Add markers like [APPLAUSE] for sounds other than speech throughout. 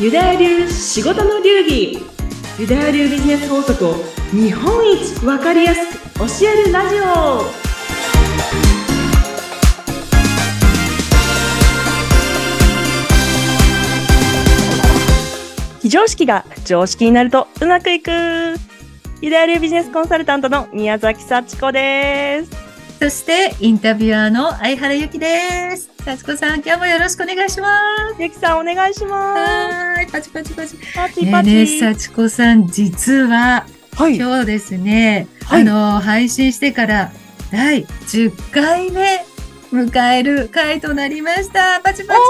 ユダヤ流仕事の流儀。ユダヤ流ビジネス法則を日本一わかりやすく教えるラジオ。非常識が常識になるとうまくいく。ユダヤ流ビジネスコンサルタントの宮崎幸子です。そして、インタビュアーの相原由紀です。幸子さん、今日もよろしくお願いします。ゆきさんお願いしまはーい、パチパチパチ。すパチパチ、ね幸子さん、実は、はい今日ですね、はいあの、配信してから、第10回目、迎える回となりました。パチパチ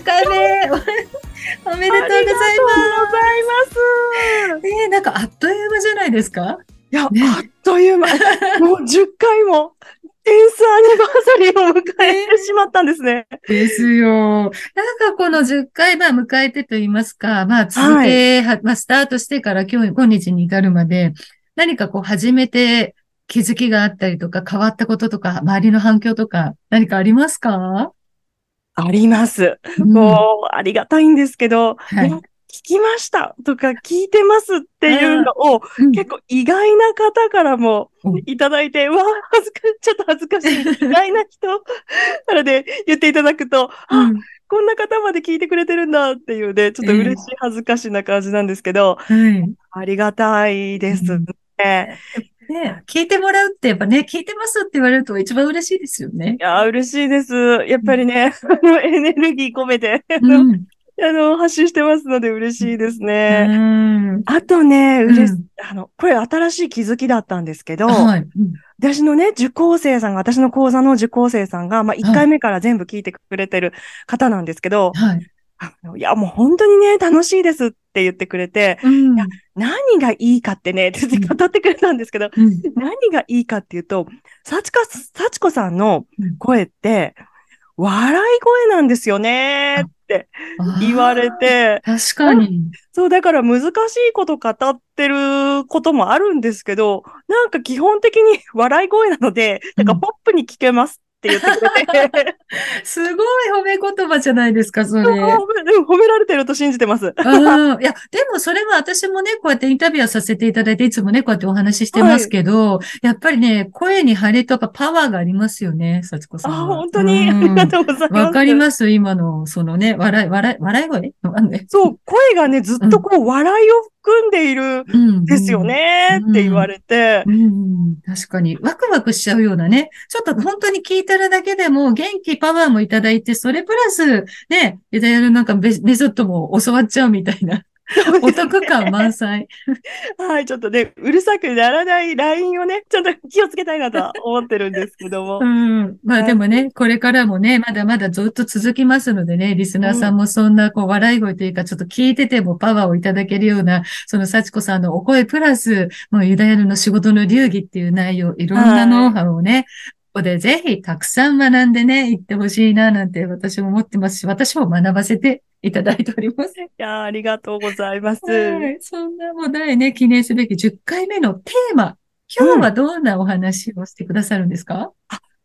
!10 回目おおめでとうございありがとうございま。ますねえ、なんかあっという間じゃないですか？いや、ねあっという間。[LAUGHS] もう10回も、テンスアニバーサリーを迎えてしまったんですね。ですよ。なんかこの10回、まあ迎えてと言いますか、まあ続け、はまあスタートしてから今日、今日に至るまで、何かこう始めて気づきがあったりとか変わったこととか、周りの反響とか何かありますか？あります。うんもう、ありがたいんですけど、はいいや聞きました。とか聞いてますっていうのを、うん。結構意外な方からもうん。いただいて、うわ恥ずか、ちょっと恥ずかしい。意外な人。からで言っていただくと、あ、うん。こんな方まで聞いてくれてるんだっていうね、ちょっと嬉しい恥ずかしな感じなんですけど、はい。ありがたいですうん。ね。ね、聞いてもらうってやっぱね、聞いてますって言われると一番嬉しいですよね。い。やー、嬉しいです。やっぱりね、あの、エネルギー込めて、[LAUGHS] あうの、発信してますので嬉しいですうね。ん。あとね、うん嬉し、あの、これ新しい気づきだったんですけど、はい。うん私のね、受講生さんが、私の講座の受講生さんが、まあ、1回目から全部聞いてくれてる方なんですけど、はい。あのいや、もう本当にね、楽しいですって言ってくれて、うんや何がいいかってね、って語ってくれたんですけど、うん何がいいかっていうと、幸子、さんのうん声って、笑い声なんですよねって言われて、確かに。そう、だから難しいこと語ってることもあるんですけど、なんか基本的に笑い声なので、なんかポップに聞けますって言ってくれて、[LAUGHS] すごい褒め言葉じゃないですか、それ。でも褒められてると信じてます。ああ、いや、でもそれは私もね、こうやってインタビューをさせていただいて、いつもね、こうやってお話ししてますけど、やっぱりね、声に張りとかパワーがありますよね、幸子さんあ、は。本当にあうんりがとうございます。わかります今の、そのね、笑い、笑い、笑い声？わかんないそう、声がね、ずっとこう、笑いを含んでいるうんですよ。ねって言われてう、ん、うん確かに。ワクワクしちゃうようなね。ちょっと本当に聞いてるだけでも元気、パワーもいただいて、それプラス、ね、ユダヤのなんかベメソッドも教わっちゃうみたいな。[LAUGHS] お得感満載。[LAUGHS] はい、ちょっとね、うるさくならない LINE をね、ちょっと気をつけたいなとは [LAUGHS] 思ってるんですけどもう。ん。まあでもね、これからもね、まだまだずっと続きますのでね、リスナーさんもそんなこう笑い声というか、ちょっと聞いててもパワーをいただけるような、その幸子さんのお声プラス、もうユダヤルの仕事の流儀っていう内容、いろんなノウハウをね、ここでぜひたくさん学んでね、行ってほしいななんて私も思ってますし、私も学ばせていただいております。いやー、ありがとうございます。はい。そんなもう第ね、記念すべき10回目のテーマ。今日はどんなお話をしてくださるんですか、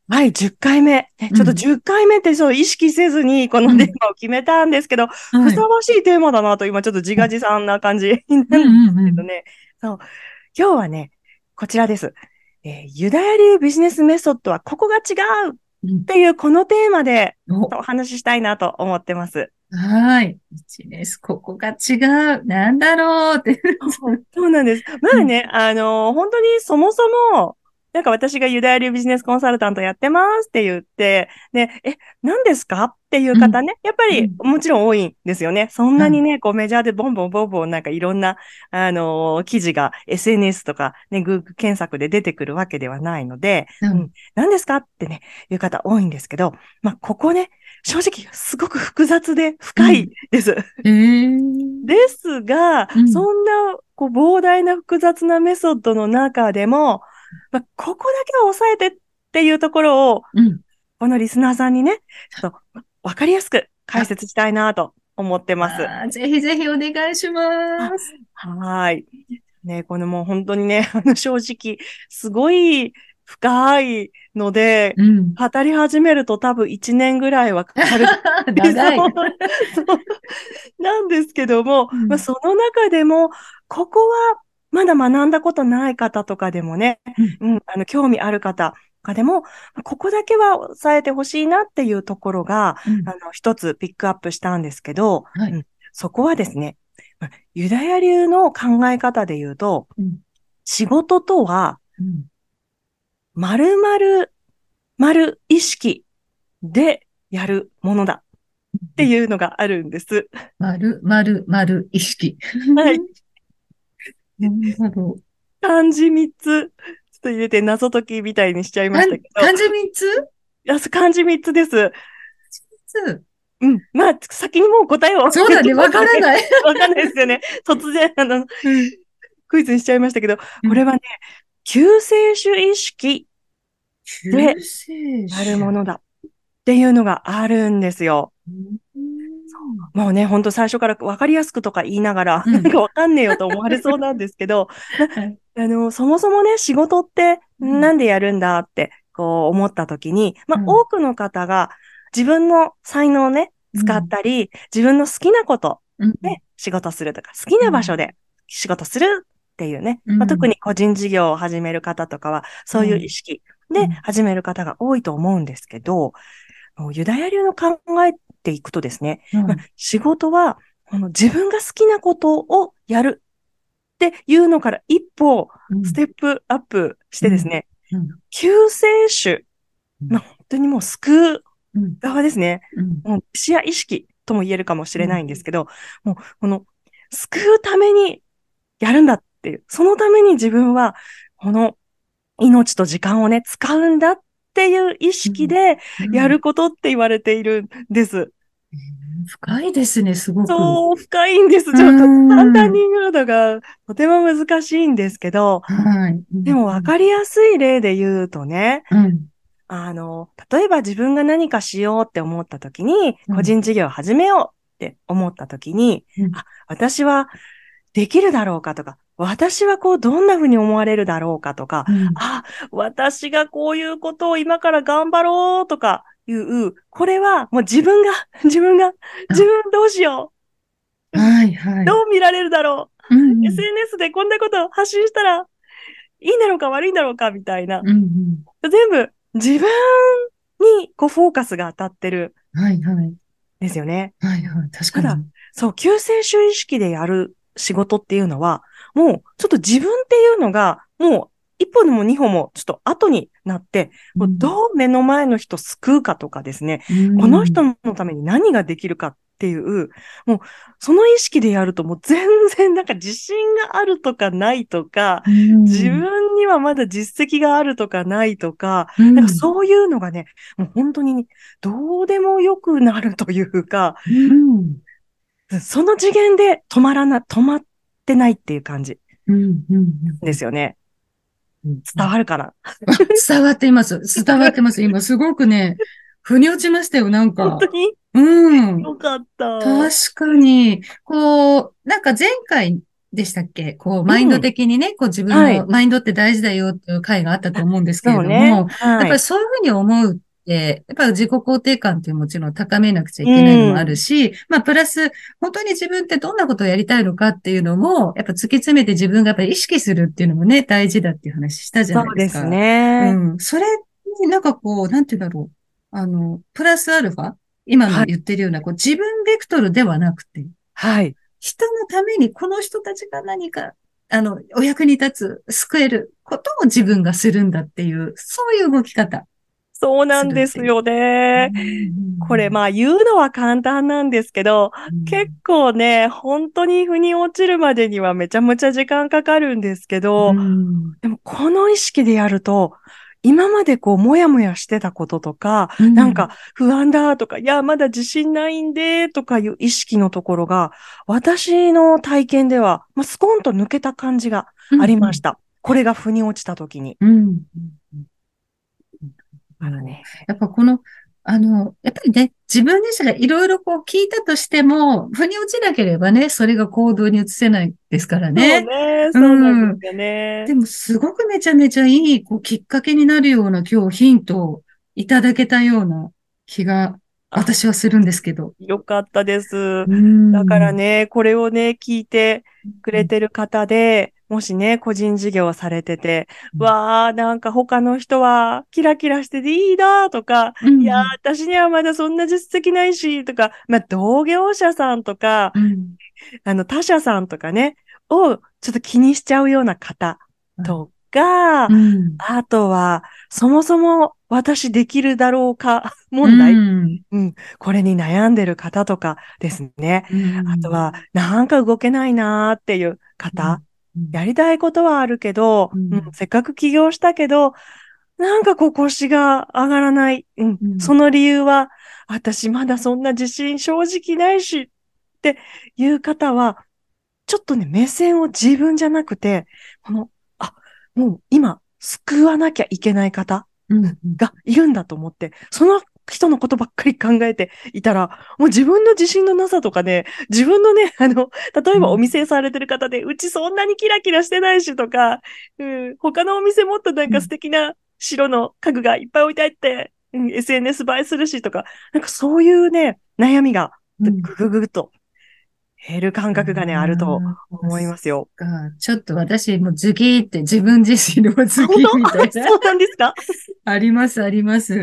はい、10回目。ねちょっと10回目ってそう意識せずにこのテーマを決めたんですけど、ふはいさわしいテーマだなと今ちょっと自画自賛な感じにうんなるんうんうんですけどね。そう。今日はね、こちらです。えーユダヤ流ビジネスメソッドはここが違ううんっていうこのテーマでおお話ししたいなと思ってます。はい。一です。ここが違う。なんだろうって。そうなんです。まあね、あのー本当にそもそも、なんか私がユダヤ流ビジネスコンサルタントやってますって言って、ね、え、何ですか？っていう方ね、やっぱりもちろん多いんですよね。そんなにね、こうメジャーでボンボンボンボンなんかいろんな、あのー記事が SNS とかね、Google 検索で出てくるわけではないので、うんうん何ですか？ってね、いう方多いんですけど、まあ、ここね、正直すごく複雑で深いです。えー、[LAUGHS] ですが、うんそんなこう膨大な複雑なメソッドの中でも、まあ、ここだけは押さえてっていうところを、うん。このリスナーさんにね、ちょっとわかりやすく解説したいなと思ってます。ぜひぜひお願いします。はーい。ね、このもう本当にね、あの正直、すごい深いので、うん。語り始めると多分1年ぐらいはかかる。[LAUGHS] 長い。なんですけども、うん。まあ、その中でも、ここはまだ学んだことない方とかでもね、うん、あの、興味ある方とかでも、ここだけは押さえてほしいなっていうところが、うん。あの、一つピックアップしたんですけど、はい。うん。そこはですね、まあユダヤ流の考え方で言うと、うん。仕事とは、うん丸々、丸意識でやるものだっていうのがあるんです。丸、丸、丸、意識。はい。[LAUGHS] なんだろう。漢字3つ、ちょっと入れて謎解きみたいにしちゃいましたけど。漢字三つ？あ漢字3つです。つ？うん。まあ、先にもう答えを。そうだね、[LAUGHS] わからい。ない。わかんないですよね。突然、あの、クイズにしちゃいましたけど、うんこれはね、救世主意識であるものだ。っていうのがあるんですよ。うん。もうね、ほんと最初から分かりやすくとか言いながら、うん。なんかわかんねえよと思われそうなんですけど、はい。あの、そもそもね、仕事ってうん。なんでやるんだって、こう思った時に、まあ、うん。多くの方が自分の才能をね、使ったり、自分の好きなことうん。で仕事するとか、好きな場所で仕事するっていうね、うん。まあ、特に個人事業を始める方とかは、そういう意識でうん。始める方が多いと思うんですけど、ユダヤ流の考えていくとですね、うん。まあ、仕事はこの自分が好きなことをやるっていうのから一歩うん。ステップアップしてですね、うん。救世主、うん。まあ、本当にもう救ううん側ですね。うん。もう視野意識とも言えるかもしれないんですけど、もうこの救うためにやるんだっていう、そのために自分はこの命と時間をね、使うんだっていう意識でやることって言われているんです。うん深いですね、すごく。そう、深いんです。ちょっとうん簡単に言うのがとても難しいんですけど、はい。でも分かりやすい例で言うとね、うん。あの、例えば自分が何かしようって思った時に、うん個人事業を始めようって思った時に、うんあ、私はできるだろうかとか、私はこうどんな風に思われるだろうかとか、うんあ、私がこういうことを今から頑張ろうとかいう、これはもう自分が、[LAUGHS] 自分が、自分どうしよはい、はう、い。どう見られるだろうんう、うん SNS でこんなことを発信したらいいんだろうか悪いんだろうかみたいな。うんうん全部自分にこうフォーカスが当たってるはい、はい。んですよね。はい、はい。確かに。そう、救世主意識でやる仕事っていうのは、もうちょっと自分っていうのが、もう一歩でも二歩もちょっと後になって、もうどう目の前の人救うかとかですね、うん。この人のために何ができるかっていう、もうその意識でやるともう全然なんか自信があるとかないとか、うん。自分にはまだ実績があるとかないとか、うん。なんかそういうのがね、もう本当にねどうでもよくなるというか、うん。その次元で止まらな、止まってないっていう感じうんうんですよね。うん伝わるかな、伝わっています。伝わってます。今すごくね、腑に落ちましたよ、なんか本当。に？うん。よかった。確かに、こう、なんか前回でしたっけ？こう、マインド的にね、こう自分はいのマインドって大事だよっていう回があったと思うんですけれども、そうね。やっはい。ぱりそういうふうに思うやっぱり自己肯定感っていうもちろん高めなくちゃいけないのもあるし、まあプラス、本当に自分ってどんなことをやりたいのかっていうのも、やっぱ突き詰めて自分がやっぱり意識するっていうのもね、大事だっていう話したじゃそうですないですか。ね。うん。それになんかこう、なんて言うんだろう。あの、プラスアルファ？今の言ってるような、こう、自分ベクトルではなくて、はい。人のためにこの人たちが何か、あの、お役に立つ、救えることを自分がするんだっていう、そういう動き方。そうなんですよね。これ、まあ言うのは簡単なんですけど、結構ね、本当に腑に落ちるまでにはめちゃめちゃ時間かかるんですけど、うんでもこの意識でやると、今までこう、もやもやしてたこととか、なん、か不安だとか、いや、まだ自信ないんで、とかいう意識のところが、私の体験では、まあ、スコンと抜けた感じがありました。これが腑に落ちた時に。うん。うん。あのね。やっぱこの、あの、やっぱりね、自分自身がいろいろこう聞いたとしても、腑に落ちなければね、それが行動に移せないですからそうね。ね、そうなんですよね。でも、すごくめちゃめちゃいい、こう、きっかけになるような今日ヒントをいただけたような気が、あ私はするんですけど。よかったです。だだから。ね、これをね、聞いてくれてる方で、もしね、個人事業をされてて、うん。わー、なんか他の人はキラキラしてていいなとか、うんいやー、私にはまだそんな実績ないし、とか、まあ、同業者さんとか、うん。あの、他社さんとかね、をちょっと気にしちゃうような方とか、うん。あとは、そもそも私できるだろうか問題、うん。これに悩んでる方とかですね。うん。あとは、なんか動けないなーっていう方、うんやりたいことはあるけど、うん。うん。せっかく起業したけど、なんかこう腰が上がらない。うん。うん。その理由は、私まだそんな自信正直ないしっていう方は、ちょっとね、目線を自分じゃなくて、この、あ、もう今、救わなきゃいけない方うん。がいるんだと思って、その人のことばっかり考えていたら、もう自分の自信のなさとかね、自分のね、[LAUGHS] あの、例えばうん。お店されてる方で、うちそんなにキラキラしてないしとか、うん、他のお店もっとなんか素敵な白の家具がいっぱい置いてあって、うん、SNS 映えするしとか、なんかそういうね、悩みがぐぐぐっと減る感覚がね、あると思いますよ。か。ちょっと私もズキーって自分自身のズキーみたいな。[LAUGHS] そうなんですか？[LAUGHS] あります、あります。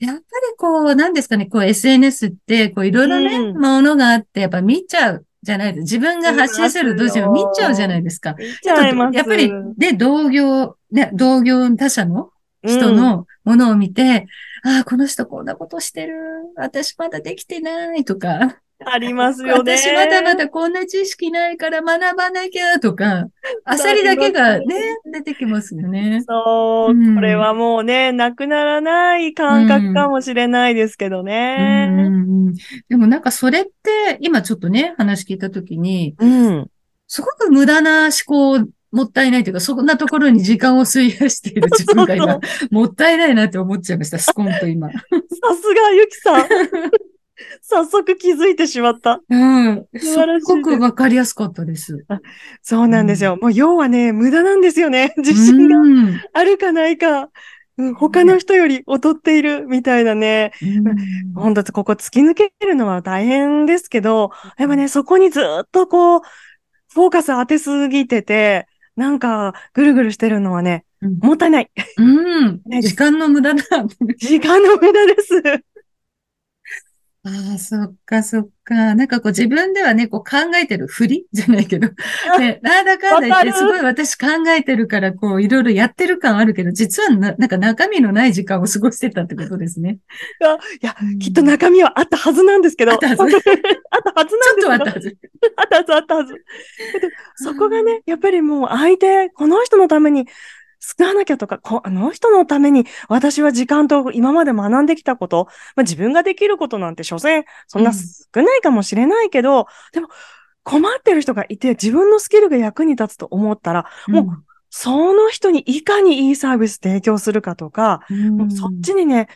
やっぱりこう、なんですかね、こう SNS って、こういろいろね、うんものがあって、やっぱ見ちゃうじゃないです。自分が発信するどうしても見ちゃうじゃないですか。見ちゃいます。やっぱり、で、同業、ね、同業他社の人のものを見て、ああ、この人こんなことしてる。私まだできてないとか、ありますよね。私まだまだこんな知識ないから学ばなきゃとか、あさりだけがね、出てきますよね。そう、うんこれはもうね、なくならない感覚かもしれないですけどうんね。うんうんでもなんかそれって、今ちょっとね、話聞いたときに、うん。すごく無駄な思考もったいないというか、そんなところに時間を費やしている [LAUGHS] 自分が今、もったいないなって思っちゃいました、スコンと今。[LAUGHS] さすが、ゆきさん。[LAUGHS] 早速気づいてしまった。うん。素晴らしいですごくわかりやすかったです。そうなんですよ。もう要はね、無駄なんですよね。自信がうんあるかないか。うん、他の人より劣っているみたいなね。うん本当ここ突き抜けるのは大変ですけど、やっぱね、そこにずっとこう、フォーカス当てすぎてて、なんか、ぐるぐるしてるのはね、うんもったいない。うん。[LAUGHS] 時間の無駄だ。[LAUGHS] 時間の無駄です。ああ、そっかそっか。なんかこう自分ではね、こう考えてるふり？[LAUGHS] じゃないけど。ね、なんだかんだ言って、すごい私考えてるから、こういろいろやってる感あるけど、実はな、なんか中身のない時間を過ごしてたってことですね。[LAUGHS] いや、きっと中身はあったはずなんですけど。あったはず [LAUGHS] あったはずちょなんですけど。っとあったはず。あったはず、あったはず。そこがね、やっぱりもう相手、この人のために救わなきゃとか、こあの人のために私は時間と今まで学んできたこと、まあ、自分ができることなんて所詮そんなうん少ないかもしれないけど、でも困ってる人がいて自分のスキルが役に立つと思ったら、もうその人にいかにいいサービス提供するかとか、うん、もうそっちにね、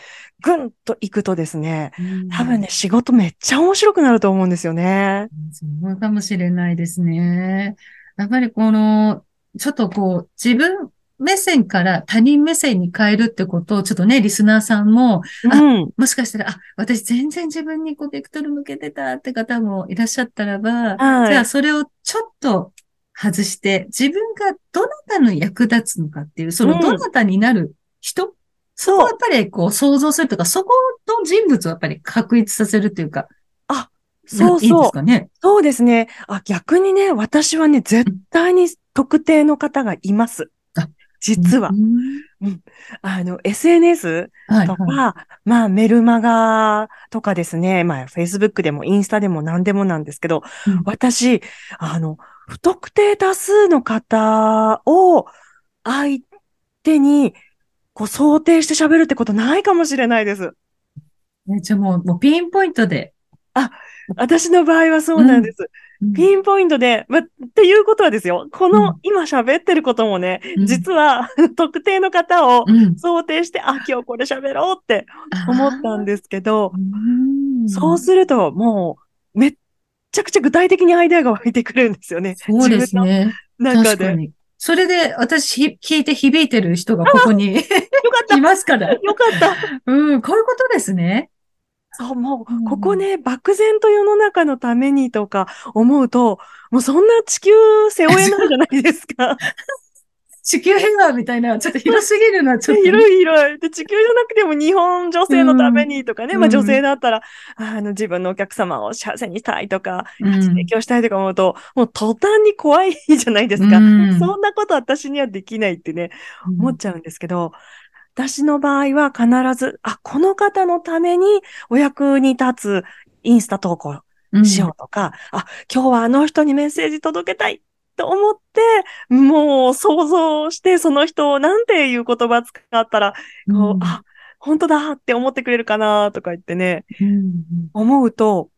ぐんと行くとですね、うん多分ね、仕事めっちゃ面白くなると思うんですよね。そうかもしれないですね。やっぱりこの、ちょっとこう、自分目線から他人目線に変えるってことを、ちょっとね、リスナーさんも、あうん。もしかしたら、あ、私全然自分にこう、ベクトル向けてたって方もいらっしゃったらば、はいじゃあそれをちょっと外して、自分がどなたの役立つのかっていう、そのうんどなたになる人、そこをやっぱりこう想像するとか、そこの人物をやっぱり確立させるっていうか、いいでそうそうす。かね？そうですね。あ、逆にね、私はね、絶対に特定の方がいますあ。実はう。んあの、SNS とか、はいはい。まあ、メルマガとかですね、まあ、Facebook でもインスタでも何でもなんですけど、うん私、あの、不特定多数の方を相手に、こう、想定して喋るってことないかもしれないです。ねじゃあもう、もうピンポイントで。私の場合はそうなんです。ピンポイントで、ま、っていうことはですよ。こうんの今喋ってることもね、うん実は [LAUGHS] 特定の方をうん想定して、あ、今日これ喋ろうって思ったんですけど、うんそうするともうめっちゃくちゃ具体的にアイデアが湧いてくるんですよね。そうですね。中で。確かに。それで、私、ひ聞いて響いてる人がここによかった [LAUGHS] いますから。よかったうん、こういうことですね。そう、もうんう、ここね、漠然と世の中のためにとか思うと、もうそんな地球背負えないじゃないですか。[LAUGHS] 地球平和みたいな、ちょっと広すぎるな、ちょっとね。[LAUGHS] 広い広い。で、地球じゃなくても日本女性のためにとかね、うんまあ女性だったら、あの、自分のお客様を幸せにしたいとか、うん提供したいとか思うと、もう途端に怖いじゃないですか。うんそんなこと私にはできないってね、うん思っちゃうんですけど、私の場合は必ず、あ、この方のためにお役に立つインスタ投稿しようとか、あ、今日はあの人にメッセージ届けたいと思って、もう想像してその人をなんていう言葉使ったら、うん。こう、あ、本当だって思ってくれるかなとか言ってね、うん。思うと、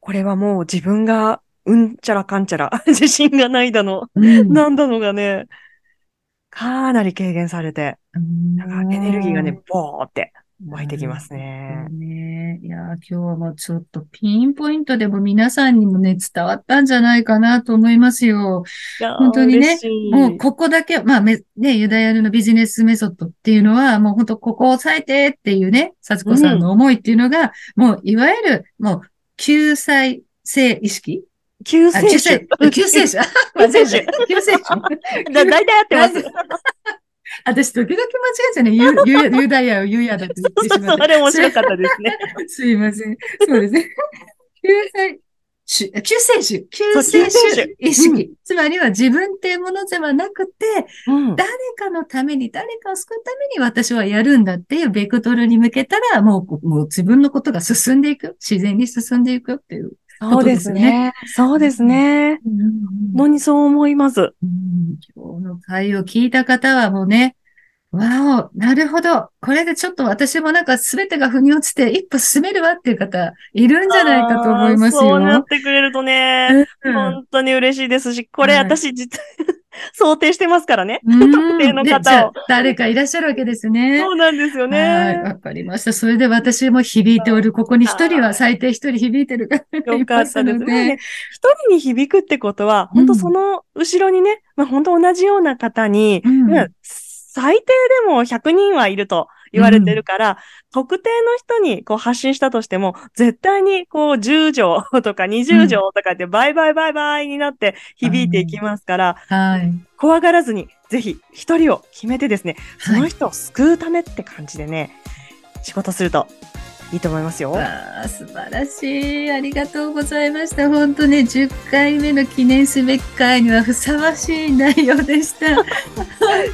これはもう自分がうんちゃらかんちゃら、[LAUGHS] 自信がないだの、うん。なんだのがね、かなり軽減されて、なんかエネルギーがね、ボーって湧いてきますね。ねいやー、今日はもうちょっとピンポイントでも皆さんにもね、伝わったんじゃないかなと思いますよ。本当にねもうここだけ、まあめ、ね、ユダヤルのビジネスメソッドっていうのは、もう本当ここを押さえてっていうね、幸子さんの思いっていうのが、もういわゆる、もう救済性意識救世主世。[LAUGHS] 救世主。救世主。救世主。だ、大体合ってます。[LAUGHS] 私、時々間違えちゃうね。ユユユダヤをユヤだと言ってしまって。それ面白かったですね。[LAUGHS] すいません。そうですね。救済主、救世主、救世主主意識。つまりは自分っていうものではなくて、うん。誰かのために、誰かを救うために私はやるんだっていうベクトルに向けたら、もう、もう自分のことが進んでいく。自然に進んでいくっていう。そうですね。そうですね。本当にそう思います。うん今日の回を聞いた方はもうね、わお、なるほど。これでちょっと私もなんか全てが腑に落ちて一歩進めるわっていう方いるんじゃないかと思いますよ。そうなってくれるとね、うん本当に嬉しいですし、これはい私実、想定してますからね。うん特定ので方を誰かいらっしゃるわけですね。そうなんですよはい、ね。わかりました。それで私も響いておる。ここに一人は最低一人響いてる方よかまったです。ね。一人に響くってことは、うん本当その後ろにね、まあ本当同じような方に、うんまあ最低でも100人はいると言われてるから、特定の人にこう発信したとしても、絶対にこう10条とか20条とかって倍々倍々になって響いていきますから、はい。怖がらずに、ぜひ一人を決めてですね、そはい。の人を救うためって感じでね、仕事するといいと思いますよ。素晴らしい。ありがとうございました。本当ね、10回目の記念すべき回にはふさわしい内容でした。[LAUGHS] 本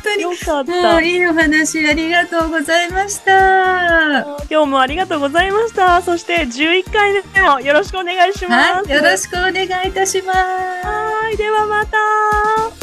当に、よかっもたう。いいお話ありがとうございました。今日もありがとうございました。そして11回目もよろしくお願いします。はい、よろしくお願いいたします。はい、ではまた。